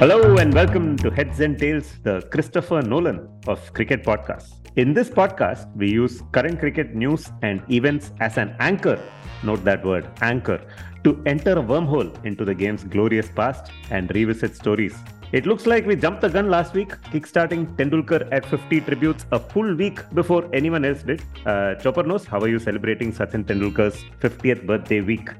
Hello and welcome to Heads and Tails, the Christopher Nolan of Cricket Podcast. In this podcast, we use current cricket news and events as an anchor, note that word, anchor, to enter a wormhole into the game's glorious past and revisit stories. It looks like we jumped the gun last week, kickstarting Tendulkar at 50 tributes a full week before anyone else did. Uh, Chopper knows, how are you celebrating Sachin Tendulkar's 50th birthday week?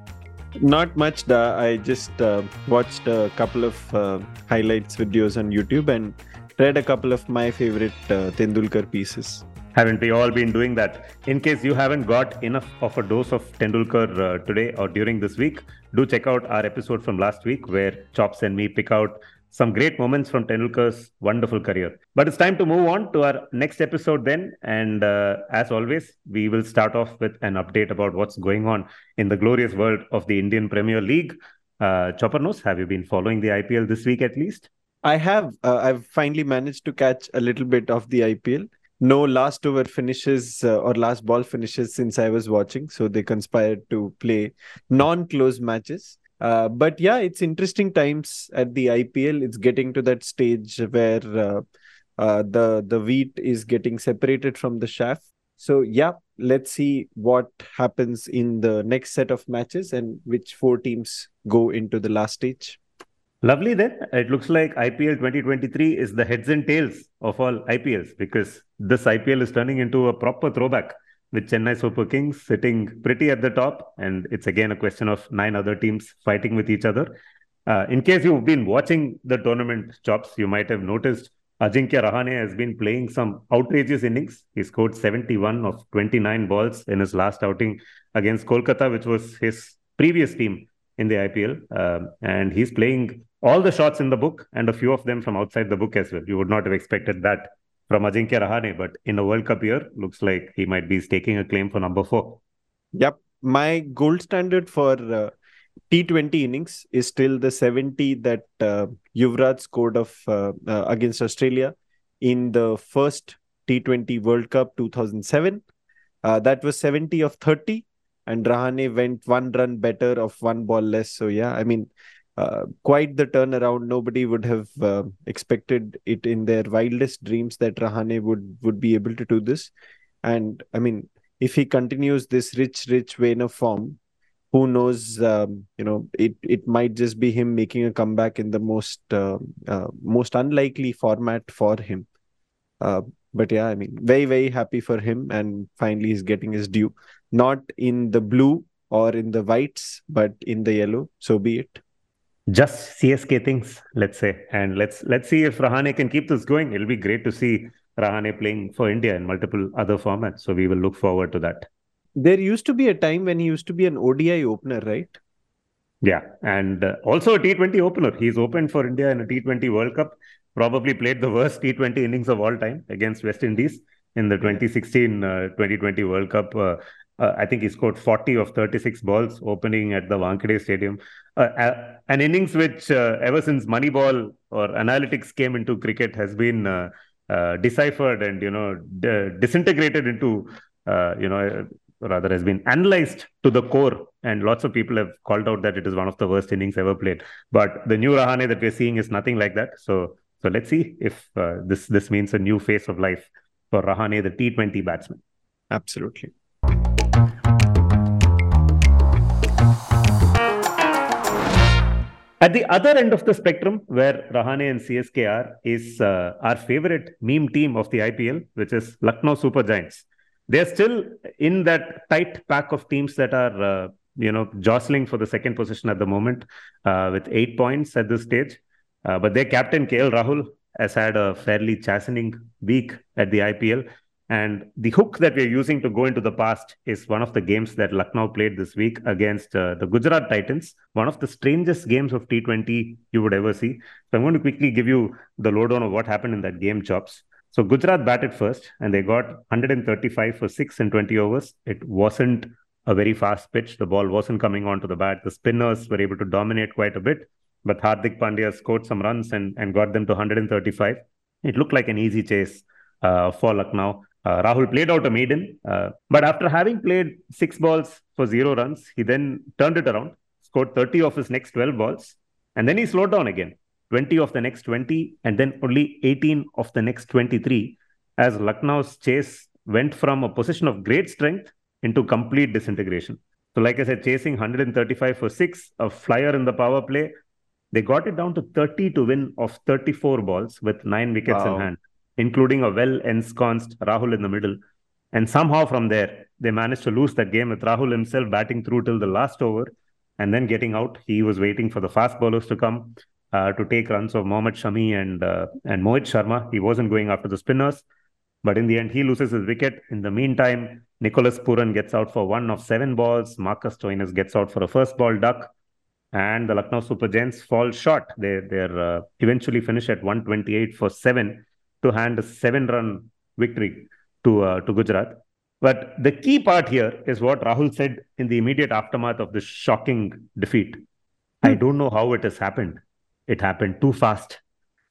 Not much. Da. I just uh, watched a couple of uh, highlights videos on YouTube and read a couple of my favorite uh, Tendulkar pieces. Haven't we all been doing that? In case you haven't got enough of a dose of Tendulkar uh, today or during this week, do check out our episode from last week where Chops and me pick out some great moments from Tendulkar's wonderful career. But it's time to move on to our next episode then. And uh, as always, we will start off with an update about what's going on in the glorious world of the Indian Premier League. Uh, Chopper knows, have you been following the IPL this week at least? I have. Uh, I've finally managed to catch a little bit of the IPL. No last over finishes uh, or last ball finishes since I was watching. So they conspired to play non close matches. Uh, but yeah, it's interesting times at the IPL. It's getting to that stage where uh, uh, the the wheat is getting separated from the chaff. So yeah, let's see what happens in the next set of matches and which four teams go into the last stage. Lovely then. It looks like IPL 2023 is the heads and tails of all IPLs because this IPL is turning into a proper throwback with Chennai Super Kings sitting pretty at the top. And it's again a question of nine other teams fighting with each other. Uh, in case you've been watching the tournament chops, you might have noticed Ajinkya Rahane has been playing some outrageous innings. He scored 71 of 29 balls in his last outing against Kolkata, which was his previous team in the IPL. Uh, and he's playing all the shots in the book and a few of them from outside the book as well. You would not have expected that from Ajinkya Rahane, but in a World Cup year, looks like he might be staking a claim for number four. Yep. My gold standard for uh, T20 innings is still the 70 that uh, Yuvraj scored of uh, uh, against Australia in the first T20 World Cup 2007. Uh, that was 70 of 30, and Rahane went one run better of one ball less. So yeah, I mean, uh, quite the turnaround. Nobody would have uh, expected it in their wildest dreams that Rahane would would be able to do this. And I mean, if he continues this rich, rich vein of form, who knows? Um, you know, it it might just be him making a comeback in the most uh, uh most unlikely format for him. Uh, but yeah, I mean, very very happy for him, and finally he's getting his due. Not in the blue or in the whites, but in the yellow. So be it just CSK things, let's say, and let's let's see if Rahane can keep this going. It'll be great to see Rahane playing for India in multiple other formats. So we will look forward to that. There used to be a time when he used to be an ODI opener, right? Yeah, and uh, also a T20 opener. He's opened for India in a T20 World Cup. Probably played the worst T20 innings of all time against West Indies in the 2016 uh, 2020 World Cup. Uh, uh, I think he scored 40 of 36 balls opening at the Wankhede Stadium. Uh, uh, an innings which, uh, ever since Moneyball or analytics came into cricket, has been uh, uh, deciphered and you know d- disintegrated into you know rather has been analyzed to the core. And lots of people have called out that it is one of the worst innings ever played. But the new Rahane that we're seeing is nothing like that. So so let's see if this this means a new phase of life for Rahane, the T20 batsman. Absolutely. At the other end of the spectrum, where Rahane and CSK are, is uh, our favorite meme team of the IPL, which is Lucknow Super Giants. They're still in that tight pack of teams that are, uh, you know, jostling for the second position at the moment, uh, with eight points at this stage. Uh, but their captain KL Rahul has had a fairly chastening week at the IPL. And the hook that we're using to go into the past is one of the games that Lucknow played this week against uh, the Gujarat Titans, one of the strangest games of T20 you would ever see. So I'm going to quickly give you the lowdown of what happened in that game, Chops. So Gujarat batted first and they got 135 for 6 and 20 overs. It wasn't a very fast pitch. The ball wasn't coming onto the bat. The spinners were able to dominate quite a bit, but Hardik Pandya scored some runs and, and got them to 135. It looked like an easy chase uh, for Lucknow. Uh, Rahul played out a maiden, uh, but after having played six balls for zero runs, he then turned it around, scored 30 of his next 12 balls, and then he slowed down again. 20 of the next 20, and then only 18 of the next 23, as Lucknow's chase went from a position of great strength into complete disintegration. So, like I said, chasing 135 for six, a flyer in the power play. They got it down to 30 to win of 34 balls with nine wickets wow. in hand, including a well ensconced Rahul in the middle. And somehow from there, they managed to lose that game with Rahul himself batting through till the last over and then getting out. He was waiting for the fast bowlers to come uh, to take runs of Mohammad Shami and uh, and Mohit Sharma. He wasn't going after the spinners, but in the end, he loses his wicket. In the meantime, Nicholas Pooran gets out for one of seven balls. Marcus Stoinis gets out for a first ball duck, and the Lucknow Super Giants fall short. They they uh, eventually finish at 128 for seven to hand a seven-run victory to uh, to Gujarat. But the key part here is what Rahul said in the immediate aftermath of this shocking defeat. Hmm. I don't know how it has happened. It happened too fast.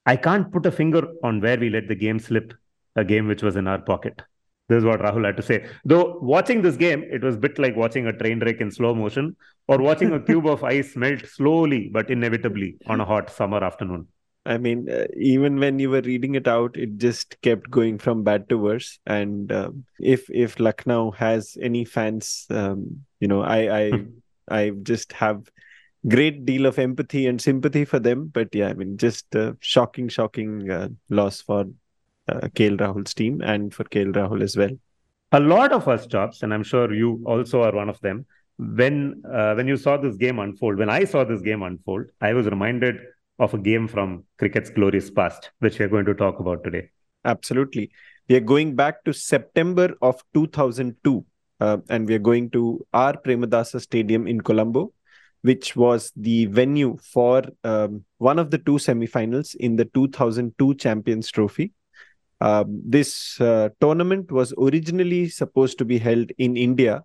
I can't put a finger on where we let the game slip, a game which was in our pocket. This is what Rahul had to say. Though watching this game, it was a bit like watching a train wreck in slow motion or watching a cube of ice melt slowly but inevitably on a hot summer afternoon. I mean, uh, even when you were reading it out, it just kept going from bad to worse. And uh, if if Lucknow has any fans, um, you know, I I hmm. I just have great deal of empathy and sympathy for them. But yeah, I mean, just a shocking, shocking uh, loss for uh, KL Rahul's team and for KL Rahul as well. A lot of us, Chops, and I'm sure you also are one of them. When uh, when you saw this game unfold, when I saw this game unfold, I was reminded of a game from cricket's glorious past, which we are going to talk about today. Absolutely. We are going back to September of 2002, uh, and we are going to R. Premadasa Stadium in Colombo, which was the venue for um, one of the two semifinals in the 2002 Champions Trophy. Uh, this uh, tournament was originally supposed to be held in India,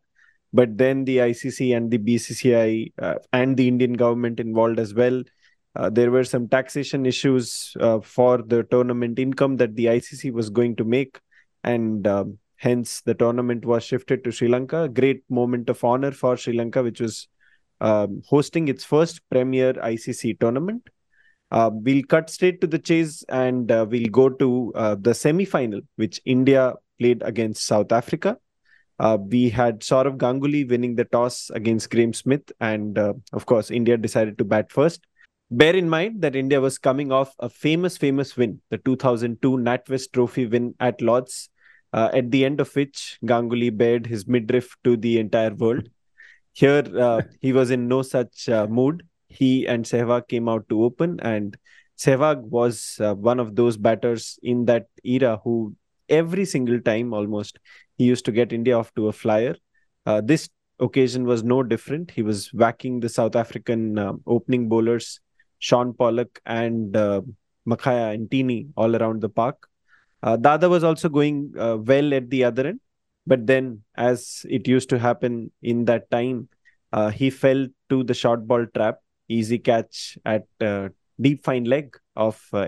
but then the ICC and the BCCI uh, and the Indian government involved as well uh, there were some taxation issues uh, for the tournament income that the ICC was going to make, and um, hence the tournament was shifted to Sri Lanka. Great moment of honor for Sri Lanka, which was um, hosting its first premier ICC tournament. Uh, we'll cut straight to the chase and uh, we'll go to uh, the semi final, which India played against South Africa. Uh, we had Sourav Ganguly winning the toss against Graeme Smith, and of course, India decided to bat first. Bear in mind that India was coming off a famous, famous win, the 2002 NatWest Trophy win at Lords, uh, at the end of which Ganguly bared his midriff to the entire world. Here, uh, he was in no such uh, mood. He and Sehwag came out to open, and Sehwag was uh, one of those batters in that era who, every single time almost, he used to get India off to a flyer. Uh, this occasion was no different. He was whacking the South African uh, opening bowlers Shaun Pollock and uh, Makhaya Ntini all around the park. Uh, Dada was also going uh, well at the other end, but then, as it used to happen in that time, uh, he fell to the short ball trap, easy catch at uh, deep fine leg of uh.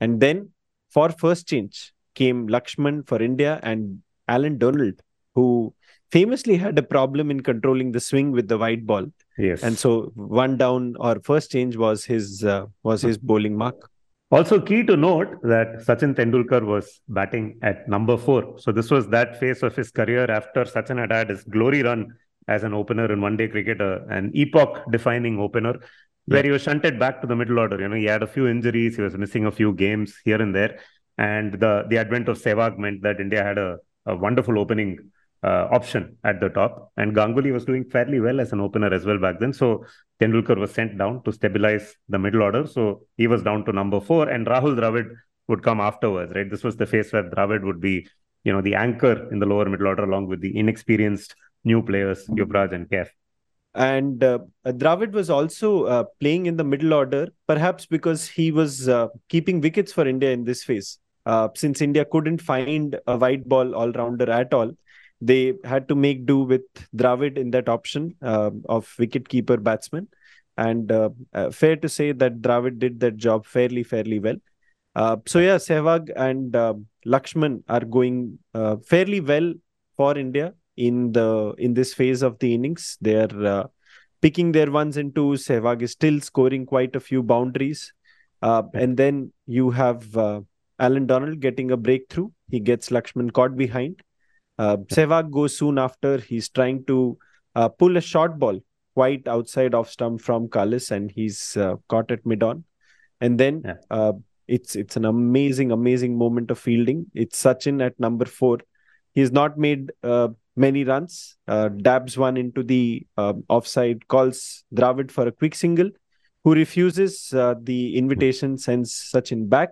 And then, for first change, came Lakshman for India and Allan Donald, who famously had a problem in controlling the swing with the white ball. Yes. And so one down or first change was his uh, was his bowling mark. Also key to note that Sachin Tendulkar was batting at number four. So this was that phase of his career after Sachin had had his glory run as an opener in one-day cricket, uh, an epoch-defining opener, where he was shunted back to the middle order. You know, he had a few injuries, he was missing a few games here and there, and the the advent of Sehwag meant that India had a, a wonderful opening uh, option at the top. And Ganguly was doing fairly well as an opener as well back then. So Tendulkar was sent down to stabilize the middle order. So he was down to number four, and Rahul Dravid would come afterwards, right? This was the phase where Dravid would be, you know, the anchor in the lower middle order along with the inexperienced new players, Yuvraj and Kaif. And uh, Dravid was also uh, playing in the middle order, perhaps because he was uh, keeping wickets for India in this phase. Uh, since India couldn't find a white ball all rounder at all, they had to make do with Dravid in that option uh, of wicket-keeper batsman. And uh, uh, fair to say that Dravid did that job fairly, fairly well. Uh, so yeah, Sehwag and uh, Lakshman are going uh, fairly well for India in the in this phase of the innings. They are picking their ones and twos. Sehwag is still scoring quite a few boundaries. And then you have Allan Donald getting a breakthrough. He gets Lakshman caught behind. Uh, Sehwag goes soon after. He's trying to uh, pull a short ball quite outside off stump from Kallis, and he's uh, caught at mid on. And then Yeah. uh, it's it's an amazing, amazing moment of fielding. It's Sachin at number four. He's not made uh, many runs. Uh, dabs one into the uh, offside, calls Dravid for a quick single, who refuses uh, the invitation, sends Sachin back.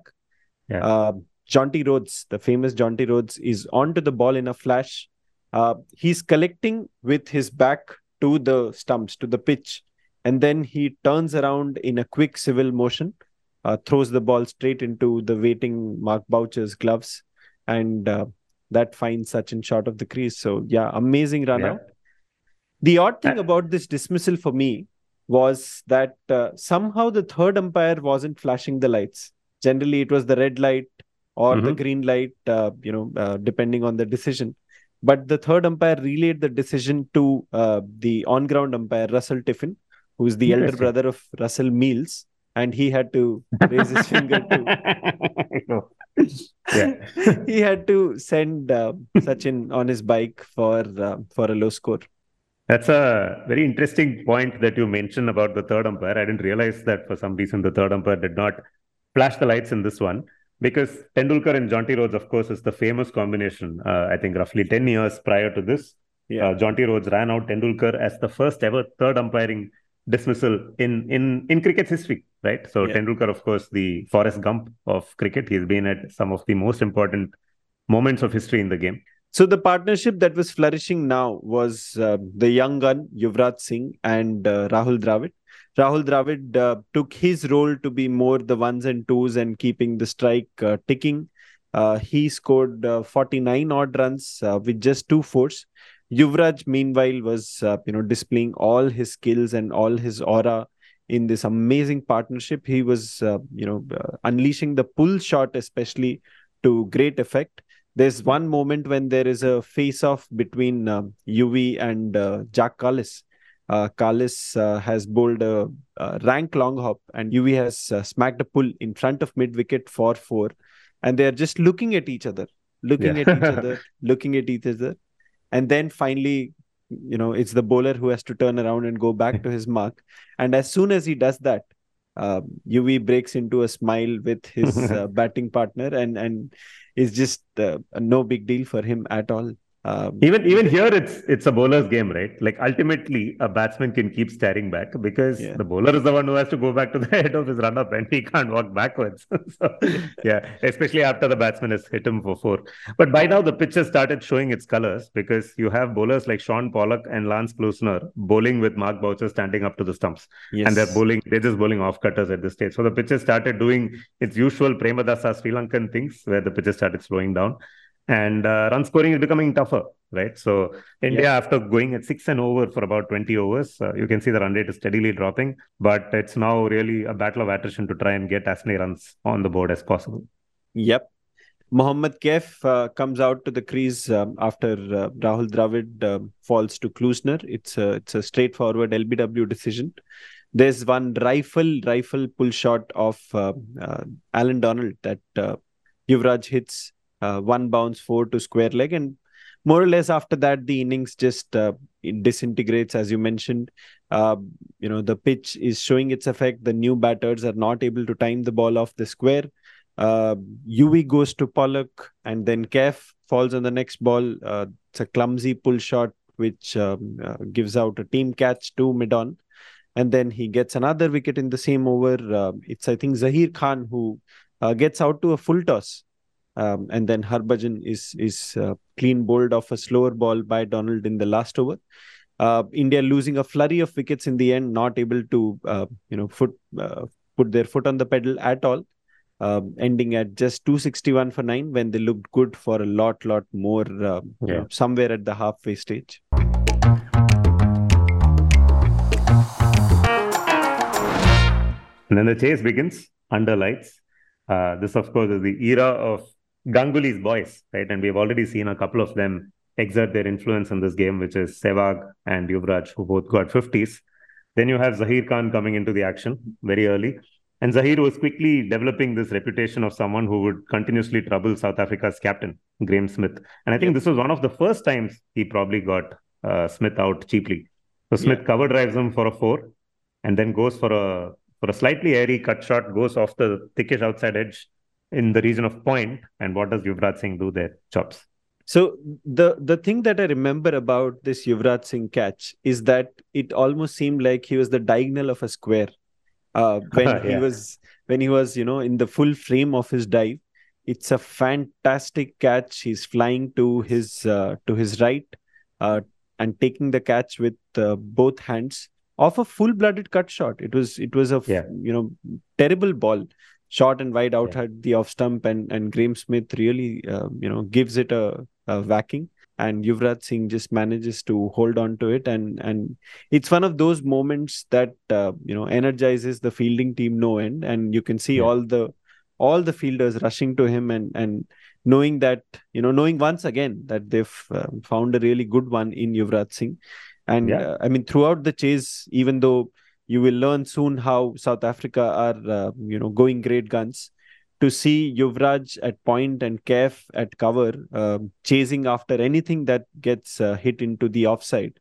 Yeah. Jonty Rhodes, the famous Jonty Rhodes, is onto the ball in a flash. Uh, he's collecting with his back to the stumps, to the pitch, and then he turns around in a quick civil motion, uh, throws the ball straight into the waiting Mark Boucher's gloves, and uh, that finds Sachin short of the crease. So, yeah, amazing run Yeah. out. The odd thing about this dismissal for me was that uh, somehow the third umpire wasn't flashing the lights. Generally, it was the red light or the Mhm. green light, uh, you know, uh, depending on the decision. But the third umpire relayed the decision to uh, the on ground umpire, Russell Tiffin, who is the elder brother of Russell Meals. And he had to raise his finger to. Yeah. he had to send uh, Sachin on his bike for uh, for a low score. That's a very interesting point that you mentioned about the third umpire. I didn't realize that for some reason the third umpire did not flash the lights in this one because Tendulkar and Jonty Rhodes, of course, is the famous combination. Uh, I think roughly 10 years prior to this, Yeah. uh, Jonty Rhodes ran out Tendulkar as the first ever third umpiring dismissal in in in cricket's history, right? So Yeah. Tendulkar, of course, the Forrest Gump of cricket. He's been at some of the most important moments of history in the game. So the partnership that was flourishing now was uh, the young gun Yuvraj Singh and uh, Rahul Dravid. Rahul Dravid uh, took his role to be more the ones and twos and keeping the strike uh, ticking. Uh, he scored uh, 49 odd runs uh, with just two fours. Yuvraj, meanwhile, was uh, you know displaying all his skills and all his aura in this amazing partnership. He was uh, you know uh, unleashing the pull shot, especially to great effect. There's one moment when there is a face-off between UV and uh, Jacques Kallis. Uh, uh, has bowled a, a rank long hop, and UV has uh, smacked a pull in front of mid wicket for four, and they are just looking at each other, looking Yeah. at each other, looking at each other, and then finally, you know, it's the bowler who has to turn around and go back to his mark, and as soon as he does that, uh, UV breaks into a smile with his uh, batting partner, and and it's just uh, no big deal for him at all. Um, Even even here, it's it's a bowler's game, right? Like ultimately, a batsman can keep staring back because Yeah. the bowler is the one who has to go back to the head of his run-up, and he can't walk backwards. so, yeah, especially after the batsman has hit him for four. But by now, the pitch has started showing its colors because you have bowlers like Shaun Pollock and Lance Klusener bowling with Mark Boucher standing up to the stumps, yes. and they're bowling. They're just bowling off cutters at this stage. So the pitch has started doing its usual Premadasa Sri Lankan things, where the pitch has started slowing down and uh, run scoring is becoming tougher, right? So India, Yeah. after going at six and over for about 20 overs, uh, you can see the run rate is steadily dropping, but it's now really a battle of attrition to try and get as many runs on the board as possible. Yep. Mohammad Kaif uh, comes out to the crease um, after uh, Rahul Dravid um falls to Klusener. It's a it's a straightforward LBW decision. There's one rifle rifle pull shot of uh, uh, Allan Donald that uh, Yuvraj hits uh, one bounce four to square leg, and more or less after that the innings just uh, disintegrates as you mentioned. Uh, you know the pitch is showing its effect. The new batters are not able to time the ball off the square. Uh, UV goes to Pollock and then Kaif falls on the next ball. Uh, it's a clumsy pull shot which um, uh, gives out a team catch to mid on. And then he gets another wicket in the same over. Uh, it's, I think, Zaheer Khan who uh, gets out to a full toss. Um, and then Harbhajan is is uh, clean bowled off a slower ball by Donald in the last over. Uh, India losing a flurry of wickets in the end, not able to uh, you know foot uh, put their foot on the pedal at all um, ending at just 261 for 9 when they looked good for a lot lot more uh, you know, somewhere at the halfway stage And then the chase begins under lights. Uh, this, of course, is the era of Ganguly's boys, right? And we've already seen a couple of them exert their influence in this game, which is Sehwag and Yuvraj, who both got 50s. Then you have Zaheer Khan coming into the action very early. And Zaheer was quickly developing this reputation of someone who would continuously trouble South Africa's captain, Graeme Smith. And I think this was one of the first times he probably got uh, Smith out cheaply. So Smith yeah. cover drives him for a four and then goes for a for a slightly airy cut shot, goes off the thickish outside edge in the region of. And what does Yuvraj Singh do there? Chops. So the the thing that I remember about this Yuvraj Singh catch is that it almost seemed like he was the diagonal of a square uh, when yeah. he was when he was you know in the full frame of his dive. It's a fantastic catch. He's flying to his uh, to his right uh, and taking the catch with uh, both hands off a full-blooded cut shot. It was it was a yeah. you know terrible ball, short and wide out yeah. the off stump, and and Graeme Smith really uh, you know gives it a, a whacking and Yuvraj Singh just manages to hold on to it and and it's one of those moments that uh, you know energizes the fielding team no end and you can see yeah. all the all the fielders rushing to him and and knowing that you know knowing once again that they've uh, found a really good one in Yuvraj Singh and yeah. uh, I mean throughout the chase even though you will learn soon how South Africa are uh, you know going great guns to see Yuvraj at point and Kaif at cover, uh, chasing after anything that gets uh, hit into the offside,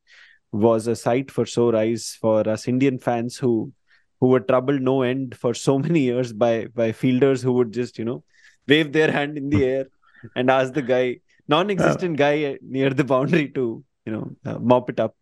was a sight for sore eyes for us Indian fans who who were troubled no end for so many years by by fielders who would just you know wave their hand in the air and ask the guy non-existent guy near the boundary to you know uh, mop it up.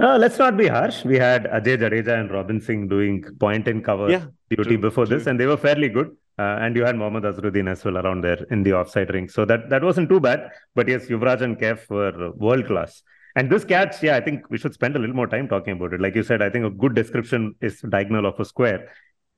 Uh, let's not be harsh. We had Ajay Jadeja and Robin Singh doing point and cover yeah, duty true, before true. this, and they were fairly good. Uh, and you had Mohammad Azharuddin as well around there in the offside ring. So that, that wasn't too bad. But yes, Yuvraj and Kaif were world class. And this catch, yeah, I think we should spend a little more time talking about it. Like you said, I think a good description is diagonal of a square.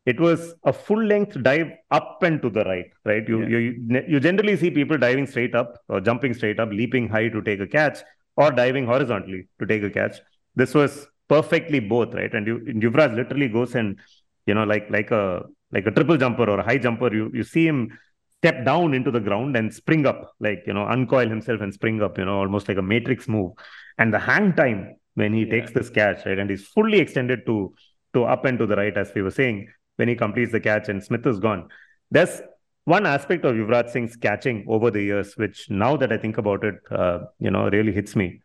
It was a full length dive up and to the right, right? You, yeah. you you generally see people diving straight up or jumping straight up, leaping high to take a catch, or diving horizontally to take a catch. This was perfectly both, right? And you and Yuvraj literally goes and you know like like a like a triple jumper or a high jumper, you you see him step down into the ground and spring up, like you know, uncoil himself and spring up, you know, almost like a matrix move. And the hang time when he yeah. takes this catch, right, and he's fully extended to to up and to the right, as we were saying, when he completes the catch and Smith is gone. There's one aspect of Yuvraj Singh's catching over the years, which now that I think about it, uh, you know, really hits me.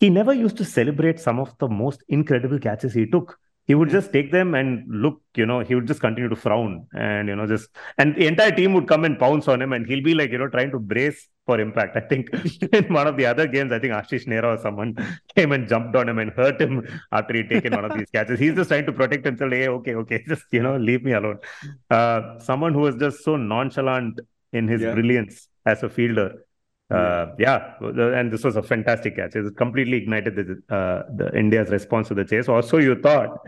He never used to celebrate some of the most incredible catches he took he would just take them and look, you know, he would just continue to frown and, you know, just, and the entire team would come and pounce on him and he'll be like, you know, trying to brace for impact. I think in one of the other games, I think Ashish Nehra or someone came and jumped on him and hurt him after he'd taken one of these catches. He's just trying to protect himself. Hey, okay, okay, just, you know, leave me alone. Uh, someone who was just so nonchalant in his yeah. brilliance as a fielder uh, yeah, and this was a fantastic catch. It completely ignited the, uh, the India's response to the chase. Also, you thought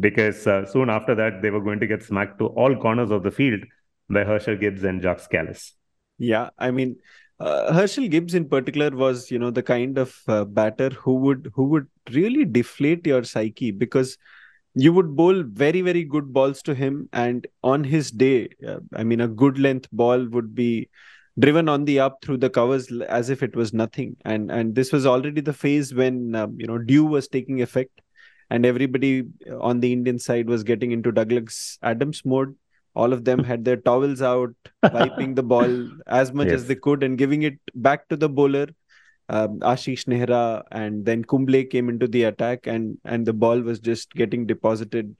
because uh, soon after that they were going to get smacked to all corners of the field by Herschelle Gibbs and Jacques Kallis. Yeah, I mean, uh, Herschelle Gibbs in particular was, you know, the kind of uh, batter who would who would really deflate your psyche because you would bowl very very good balls to him, and on his day, uh, I mean, a good length ball would be driven on the up through the covers as if it was nothing and and this was already the phase when um, you know dew was taking effect and everybody on the indian side was getting into douglas adams mode all of them had their towels out wiping the ball as much yes. as they could and giving it back to the bowler um, Ashish Nehra and then Kumble came into the attack and and the ball was just getting deposited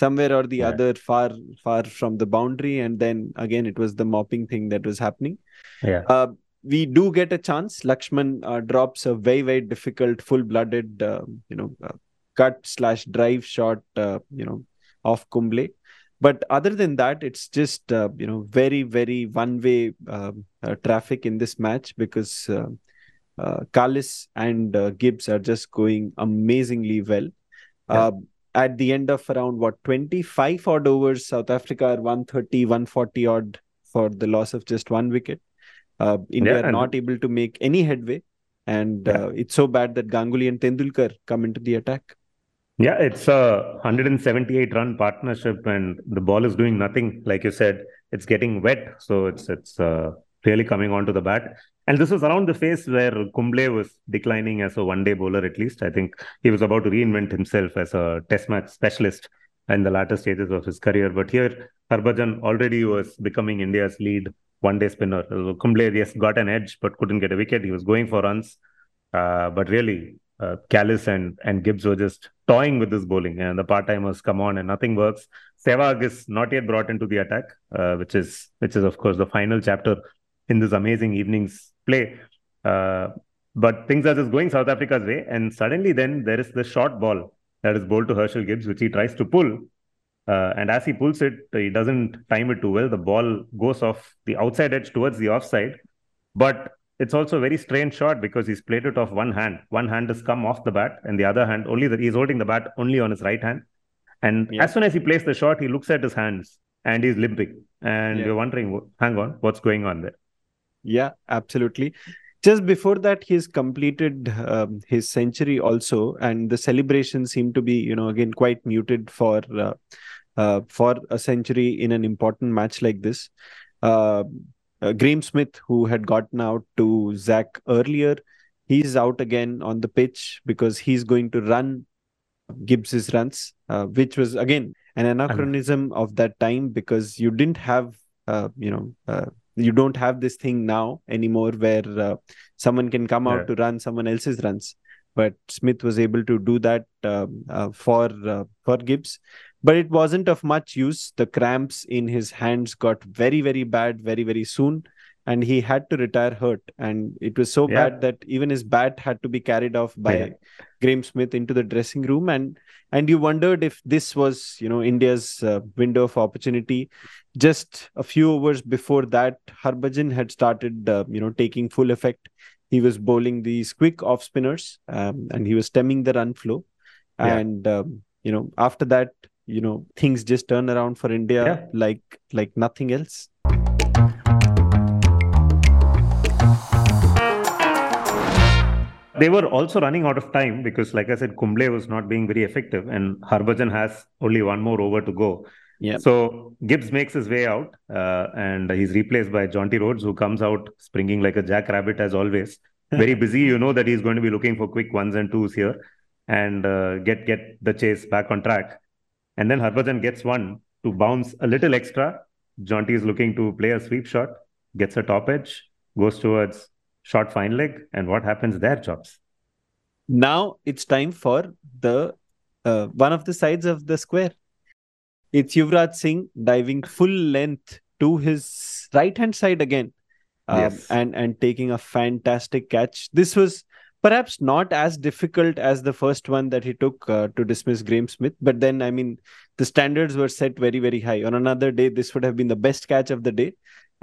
somewhere or the yeah. other far far from the boundary and then again it was the mopping thing that was happening yeah. Uh, we do get a chance. Lakshman uh, drops a very, very difficult, full-blooded, uh, you know, uh, cut slash drive shot, uh, you know, off Kumble. But other than that, it's just, uh, you know, very, very one-way um, traffic in this match because uh, Kallis and Gibbs are just going amazingly well. Yeah. At the end of around what 25 odd overs, South Africa are 130, 140 odd for the loss of just one wicket. Uh, India yeah, are not able to make any headway, and yeah. uh, it's so bad that Ganguly and Tendulkar come into the attack. Yeah, it's a 178 run partnership, and the ball is doing nothing. Like you said, it's getting wet, so it's it's uh, really coming onto the bat. And this was around the phase where Kumble was declining as a one day bowler, at least. I think he was about to reinvent himself as a test match specialist in the latter stages of his career. But here, Harbhajan already was becoming India's lead one day spinner. Kumble, yes, got an edge, but couldn't get a wicket. He was going for runs. Uh, but really, uh, Kallis and, and Gibbs were just toying with this bowling. And the part timers come on and nothing works. Sehwag is not yet brought into the attack, uh, which is which is of course the final chapter in this amazing evening's play. Uh, but things are just going South Africa's way, and suddenly then there is the short ball that is bowled to Herschelle Gibbs, which he tries to pull. Uh, and as he pulls it, he doesn't time it too well. The ball goes off the outside edge towards the offside. But it's also a very strange shot because he's played it off one hand. One hand has come off the bat, and the other hand only that he's holding the bat only on his right hand. And yeah. as soon as he plays the shot, he looks at his hands and he's limping. And yeah. you're wondering, hang on, what's going on there? Yeah, absolutely. Just before that he's completed um, his century also and the celebration seemed to be you know again quite muted for uh, uh, for a century in an important match like this. Uh, uh Graeme Smith who had gotten out to Zak earlier he's out again on the pitch because he's going to run Gibbs's runs uh, which was again an anachronism of that time because you didn't have uh, you know you don't have this thing now anymore where uh, someone can come out yeah. to run someone else's runs. But smith was able to do that um, uh, for uh, for gibbs. But it wasn't of much use. The cramps in his hands got very very bad very very soon and he had to retire hurt. And it was so yeah. bad that even his bat had to be carried off by yeah. Graeme Smith into the dressing room. And and you wondered if this was you know India's uh, window of opportunity. Just a few overs before that Harbhajan had started uh, you know taking full effect. He was bowling these quick off spinners um, and he was stemming the run flow. Yeah. and um, you know after that you know things just turn around for India like like nothing else They were also running out of time because, like I said, Kumble was not being very effective, and Harbhajan has only one more over to go. Yeah. So Gibbs makes his way out, uh, and he's replaced by Jonty Rhodes, who comes out springing like a jackrabbit as always. Very busy. You know that he's going to be looking for quick ones and twos here, and uh, get get the chase back on track. And then Harbhajan gets one to bounce a little extra. Jonty is looking to play a sweep shot, gets a top edge, goes towards short fine leg, and what happens there, Chops? Now it's time for the uh, one of the sides of the square. It's Yuvraj Singh diving full length to his right hand side again, um, yes. and and taking a fantastic catch. This was perhaps not as difficult as the first one that he took uh, to dismiss graeme Smith, but then I mean the standards were set very very high. On another day, this would have been the best catch of the day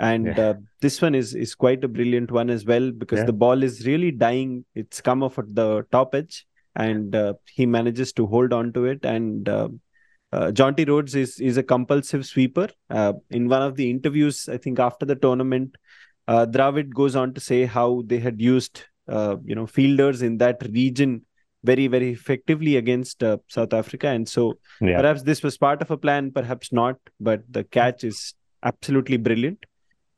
and yeah. uh, this one is is quite a brilliant one as well because yeah. the ball is really dying it's come off at the top edge and uh, he manages to hold on to it and uh, uh, Jonty Rhodes is is a compulsive sweeper. Uh, in one of the interviews, I think after the tournament, uh, Dravid goes on to say how they had used uh, you know fielders in that region very very effectively against uh, South Africa, and so yeah. perhaps this was part of a plan, perhaps not. But the catch is absolutely brilliant.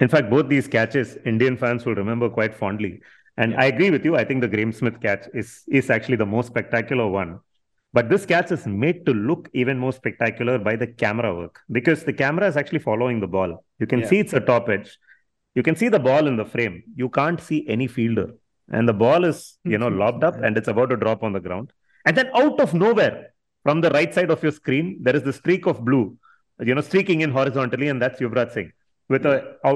In fact, both these catches, Indian fans will remember quite fondly. And yeah. I agree with you. I think the Graeme Smith catch is, is actually the most spectacular one. But this catch is made to look even more spectacular by the camera work because the camera is actually following the ball. You can yeah. see it's a top edge. You can see the ball in the frame. You can't see any fielder. And the ball is, you know, mm-hmm. lobbed up and it's about to drop on the ground. And then out of nowhere, from the right side of your screen, there is the streak of blue, you know, streaking in horizontally, and that's Yuvraj Singh with a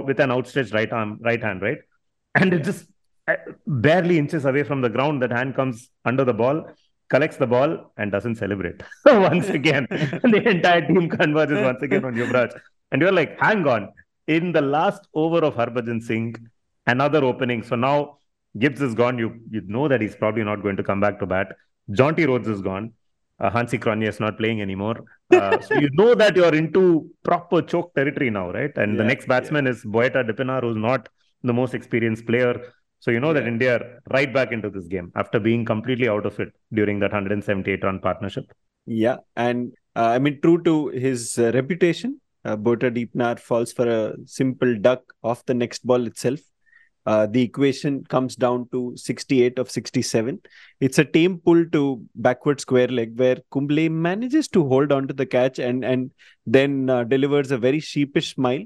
with an outstretched right arm, right hand, right, and it just uh, barely inches away from the ground. That hand comes under the ball, collects the ball, and doesn't celebrate once again. the entire team converges once again on Yuvraj, and you're like, hang on. In the last over of Harbhajan Singh, another opening. So now Gibbs is gone. You you know that he's probably not going to come back to bat. Jonty Rhodes is gone. Uh, Hansi Cronje is not playing anymore. Uh, so you know that you're into proper choke territory now, right? And yeah, the next batsman yeah. is Boeta Dippenaar, who's not the most experienced player. So you know yeah. that India are right back into this game after being completely out of it during that 178 run partnership. Yeah, and uh, I mean, true to his uh, reputation, uh, Boeta Dippenaar falls for a simple duck off the next ball itself. Uh, the equation comes down to 68 of 67. It's a tame pull to backward square leg where Kumble manages to hold on to the catch and and then uh, delivers a very sheepish smile.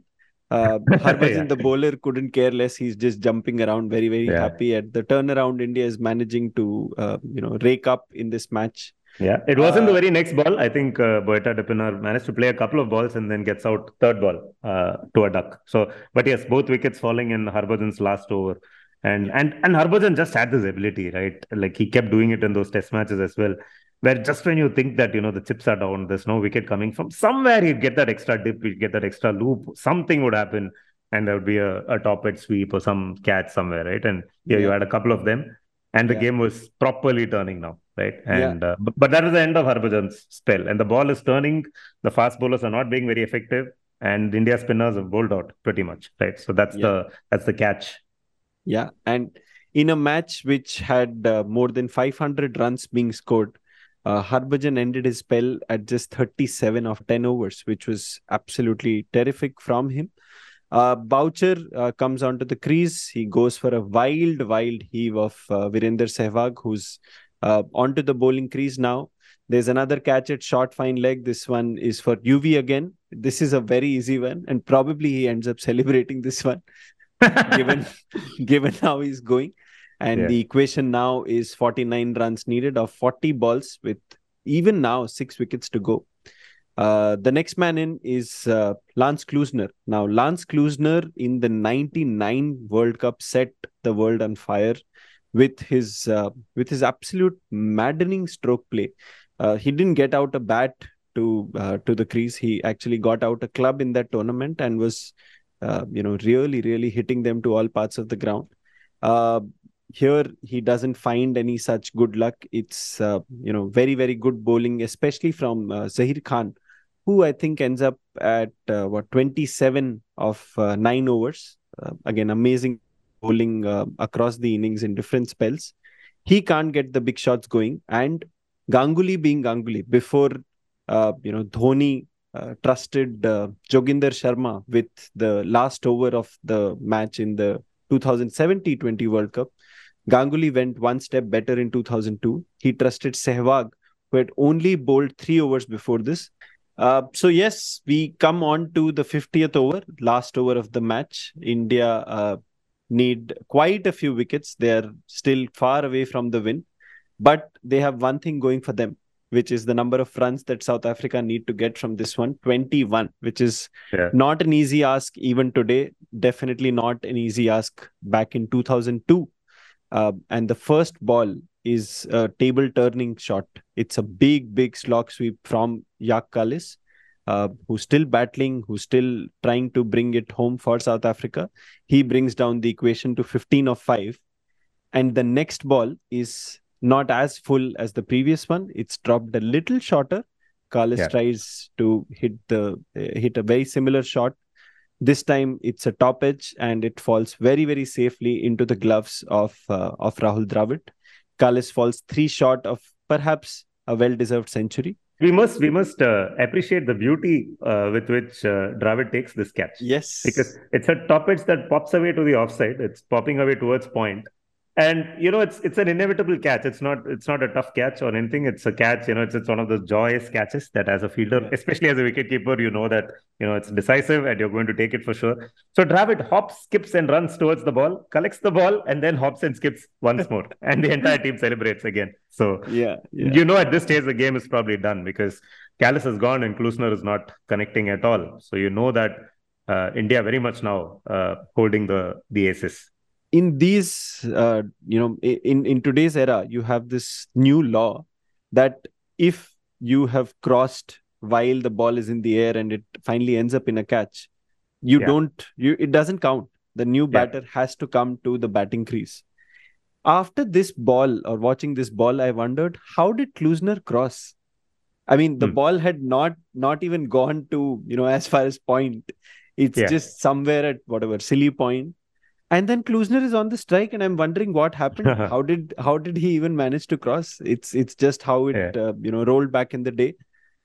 Uh, Harbhajan, yeah. the bowler, couldn't care less. He's just jumping around, very very yeah. happy. At the turnaround, India is managing to uh, you know rake up in this match. Yeah, it wasn't uh, the very next ball. I think uh, Boeta Dippenaar managed to play a couple of balls and then gets out third ball uh, to a duck. So, but yes, both wickets falling in Harbhajan's last over. And and and Harbhajan just had this ability, right? Like he kept doing it in those test matches as well. Where just when you think that you know the chips are down, there's no wicket coming from somewhere, he'd get that extra dip, he'd get that extra loop, something would happen, and there would be a, a top edge sweep or some catch somewhere, right? And yeah, yeah. you had a couple of them, and the yeah. game was properly turning now right? And yeah. uh, but, but that is the end of Harbhajan's spell, and the ball is turning. The fast bowlers are not being very effective, and India spinners have bowled out pretty much, right? So that's yeah. the that's the catch. Yeah, and in a match which had uh, more than 500 runs being scored, uh, Harbhajan ended his spell at just 37 of 10 overs, which was absolutely terrific from him. Uh, Boucher uh, comes onto the crease. He goes for a wild, wild heave of uh, Virender Sehwag, who's uh, onto the bowling crease now. There's another catch at short fine leg. This one is for UV again. This is a very easy one, and probably he ends up celebrating this one, given given how he's going. And yeah. the equation now is 49 runs needed of 40 balls with even now six wickets to go. Uh, the next man in is uh, Lance Klusener. Now, Lance Klusener in the 99 World Cup set the world on fire with his uh, with his absolute maddening stroke play. Uh, he didn't get out a bat to uh, to the crease. He actually got out a club in that tournament and was, uh, you know, really really hitting them to all parts of the ground. Uh, here he doesn't find any such good luck. It's uh, you know very very good bowling, especially from Zaheer Khan, who I think ends up at what 27 of nine overs. again, amazing bowling uh, across the innings in different spells. He can't get the big shots going. And Ganguly being Ganguly, before uh, you know Dhoni uh, trusted uh, Joginder Sharma with the last over of the match in the 2007 T20 World Cup. Ganguly went one step better in 2002. He trusted Sehwag, who had only bowled three overs before this. Uh, so yes, we come on to the 50th over, last over of the match. India uh, need quite a few wickets. They are still far away from the win, but they have one thing going for them, which is the number of runs that South Africa need to get from this one 21, which is yeah. not an easy ask even today. Definitely not an easy ask back in 2002. Uh, and the first ball is a table turning shot. It's a big, big slog sweep from Jacques Kallis uh, who's still battling, who's still trying to bring it home for South Africa. He brings down the equation to 15 of 5. And the next ball is not as full as the previous one. It's dropped a little shorter. Kallis yeah. tries to hit the uh, hit a very similar shot. This time it's a top edge and it falls very very safely into the gloves of uh, of Rahul Dravid. Kallis falls three short of perhaps a well deserved century we must we must uh, appreciate the beauty uh, with which uh, Dravid takes this catch. Yes, because it's a top edge that pops away to the offside. It's popping away towards point, and you know it's it's an inevitable catch. It's not it's not a tough catch or anything. It's a catch you know it's, it's one of those joyous catches that as a fielder especially as a wicketkeeper you know that you know it's decisive and you're going to take it for sure. So Dravid hops skips and runs towards the ball collects the ball and then hops and skips once more. And the entire team celebrates again. So yeah, yeah, you know at this stage the game is probably done because Kallis is gone and Klusener is not connecting at all. So you know that uh, India very much now uh, holding the the aces in these uh, you know in in today's era you have this new law that if you have crossed while the ball is in the air and it finally ends up in a catch you yeah. don't you it doesn't count the new batter yeah. has to come to the batting crease after this ball or watching this ball i wondered how did klusener cross i mean the hmm. ball had not not even gone to you know as far as point it's yeah. just somewhere at whatever silly point and then Klusener is on the strike, and I'm wondering what happened. how did how did he even manage to cross? It's it's just how it yeah. uh, you know rolled back in the day.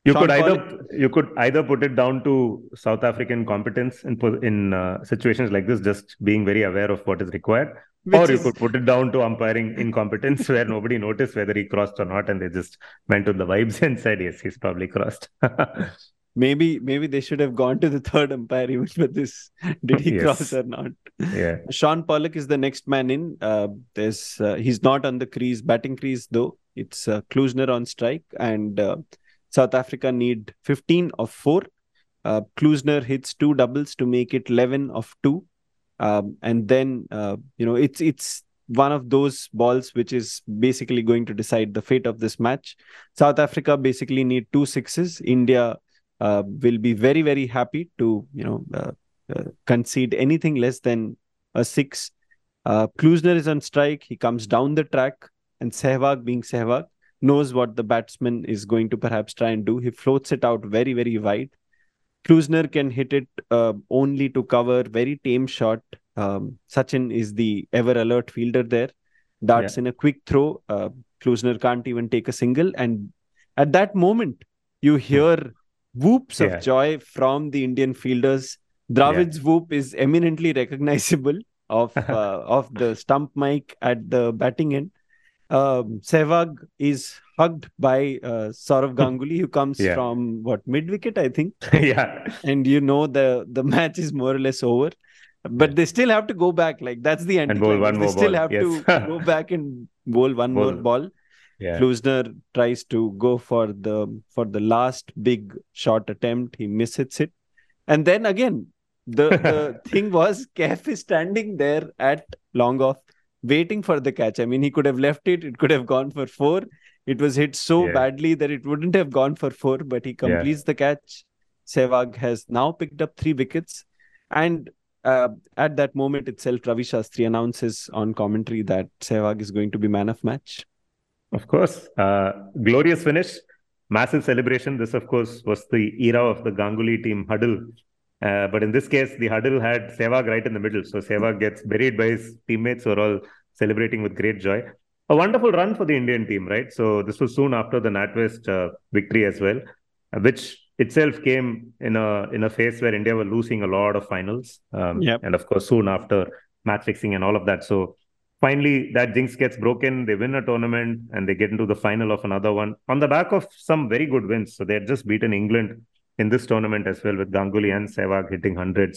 You Sean could either Pollock- you could either put it down to South African competence in in uh, situations like this, just being very aware of what is required, or Which you could put it down to umpiring incompetence, where nobody noticed whether he crossed or not, and they just went with the vibes and said, "Yes, he's probably crossed." Maybe maybe they should have gone to the third umpire even for this. Did he Yes. cross or not? yeah, Shaun Pollock is the next man in. Uh, there's uh, he's not on the crease, batting crease though. It's uh, Klusener on strike, and uh, South Africa need 15 of four. Uh, Klusener hits two doubles to make it 11 of two, um, and then uh, you know it's it's one of those balls which is basically going to decide the fate of this match. South Africa basically need two sixes. India uh, will be very very happy to you know uh, uh, concede anything less than a six. Uh, Klusener is on strike. He comes down the track, and Sehwag, being Sehwag, knows what the batsman is going to perhaps try and do. He floats it out very, very wide. Klusener can hit it uh, only to cover very tame shot. Um, Sachin is the ever alert fielder there. Darts in a quick throw. Uh, Klusener can't even take a single. And at that moment, you hear whoops Yeah. of joy from the Indian fielders. Dravid's whoop is eminently recognizable of uh, of the stump mic at the batting end. Um, Sehwag is hugged by uh, Sourav Ganguly, who comes Yeah. from what mid wicket, I think, yeah, and you know the the match is more or less over. But they still have to go back. Like that's the end. And bowl one They more still ball, have yes. to go back and bowl one more ball. Yeah. Klusener tries to go for the for the last big shot attempt. He misses it, and then again the the thing was Kaif is standing there at long off, waiting for the catch. I mean, he could have left it. It could have gone for four. It was hit so Yeah. badly that it wouldn't have gone for four, but he completes the catch. Sehwag has now picked up three wickets, and uh, at that moment itself, Ravi Shastri announces on commentary that Sehwag is going to be man of match. Of course. Uh, glorious finish. Massive celebration. This, of course, was the era of the Ganguly team huddle. Uh, but in this case, the huddle had Sehwag right in the middle. So Sehwag gets buried by his teammates who are all celebrating with great joy. A wonderful run for the Indian team, right? So this was soon after the NatWest uh, victory as well, uh, which itself came in a in a phase where India were losing a lot of finals. Um, Yep. And of course, soon after match fixing and all of that. So finally that jinx gets broken they win a tournament and they get into the final of another one on the back of some very good wins. So they had just beaten england in this tournament as well with ganguly and sehwag hitting hundreds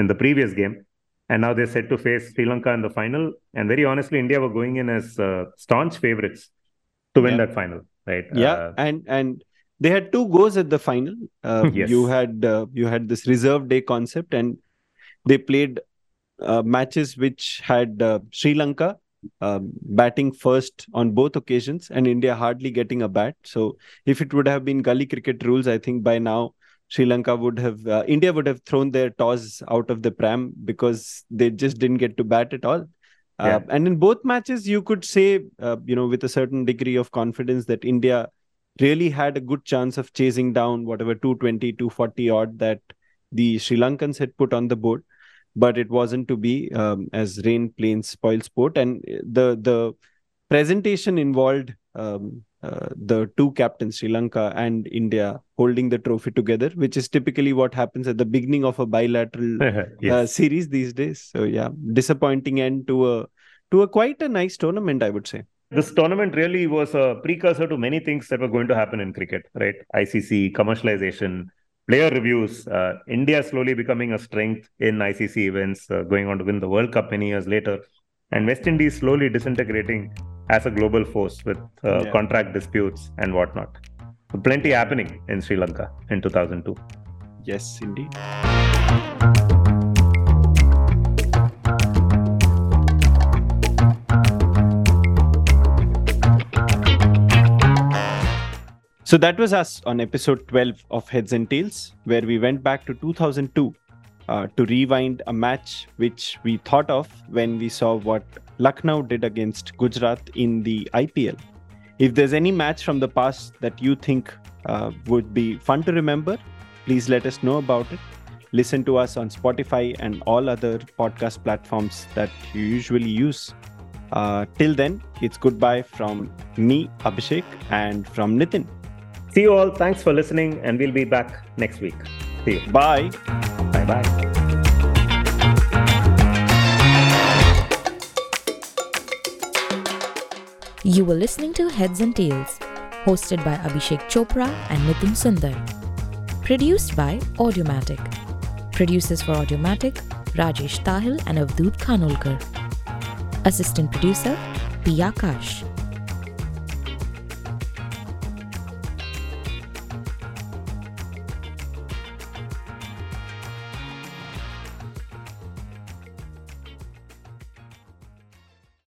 in the previous game. And now they're set to face sri lanka in the final. And very honestly india were going in as uh, staunch favorites to win Yeah. that final right? Yeah Uh, and and they had two goes at the final. Uh, Yes. you had uh, you had this reserve day concept and they played uh, matches which had uh, sri lanka um, batting first on both occasions and india hardly getting a bat. So if it would have been gully cricket rules i think by now sri lanka would have uh, india would have thrown their toss out of the pram because they just didn't get to bat at all. Uh, and in both matches you could say uh, you know with a certain degree of confidence that india really had a good chance of chasing down whatever 220 240 odd that the sri lankans had put on the board but it wasn't to be um, as rain plains spoil sport. And the the presentation involved um, uh, the two captains sri lanka and india holding the trophy together which is typically what happens at the beginning of a bilateral uh, series these days. So yeah disappointing end to a to a quite a nice tournament i would say. This tournament really was a precursor to many things that were going to happen in cricket, right? ICC, commercialization, player reviews, uh, India slowly becoming a strength in ICC events, uh, going on to win the World Cup many years later, and West Indies slowly disintegrating as a global force with uh, Yeah. contract disputes and whatnot. So plenty happening in Sri Lanka in 2002. yes indeed So that was us on episode 12 of Heads and Tails, where we went back to 2002 uh, to rewind a match which we thought of when we saw what Lucknow did against Gujarat in the IPL. If there's any match from the past that you think uh, would be fun to remember, please let us know about it. Listen to us on Spotify and all other podcast platforms that you usually use. Uh, till then, it's goodbye from me, Abhishek, and from Nitin. See you all. Thanks for listening, and we'll be back next week. See you. Bye. Bye bye. You were listening to Heads and Tails, hosted by Abhishek Chopra and Nitin Sundar. Produced by Audiomatic. Producers for Audiomatic, Rajesh Tahil and Avdoot Khanolkar. Assistant producer, P. Akash.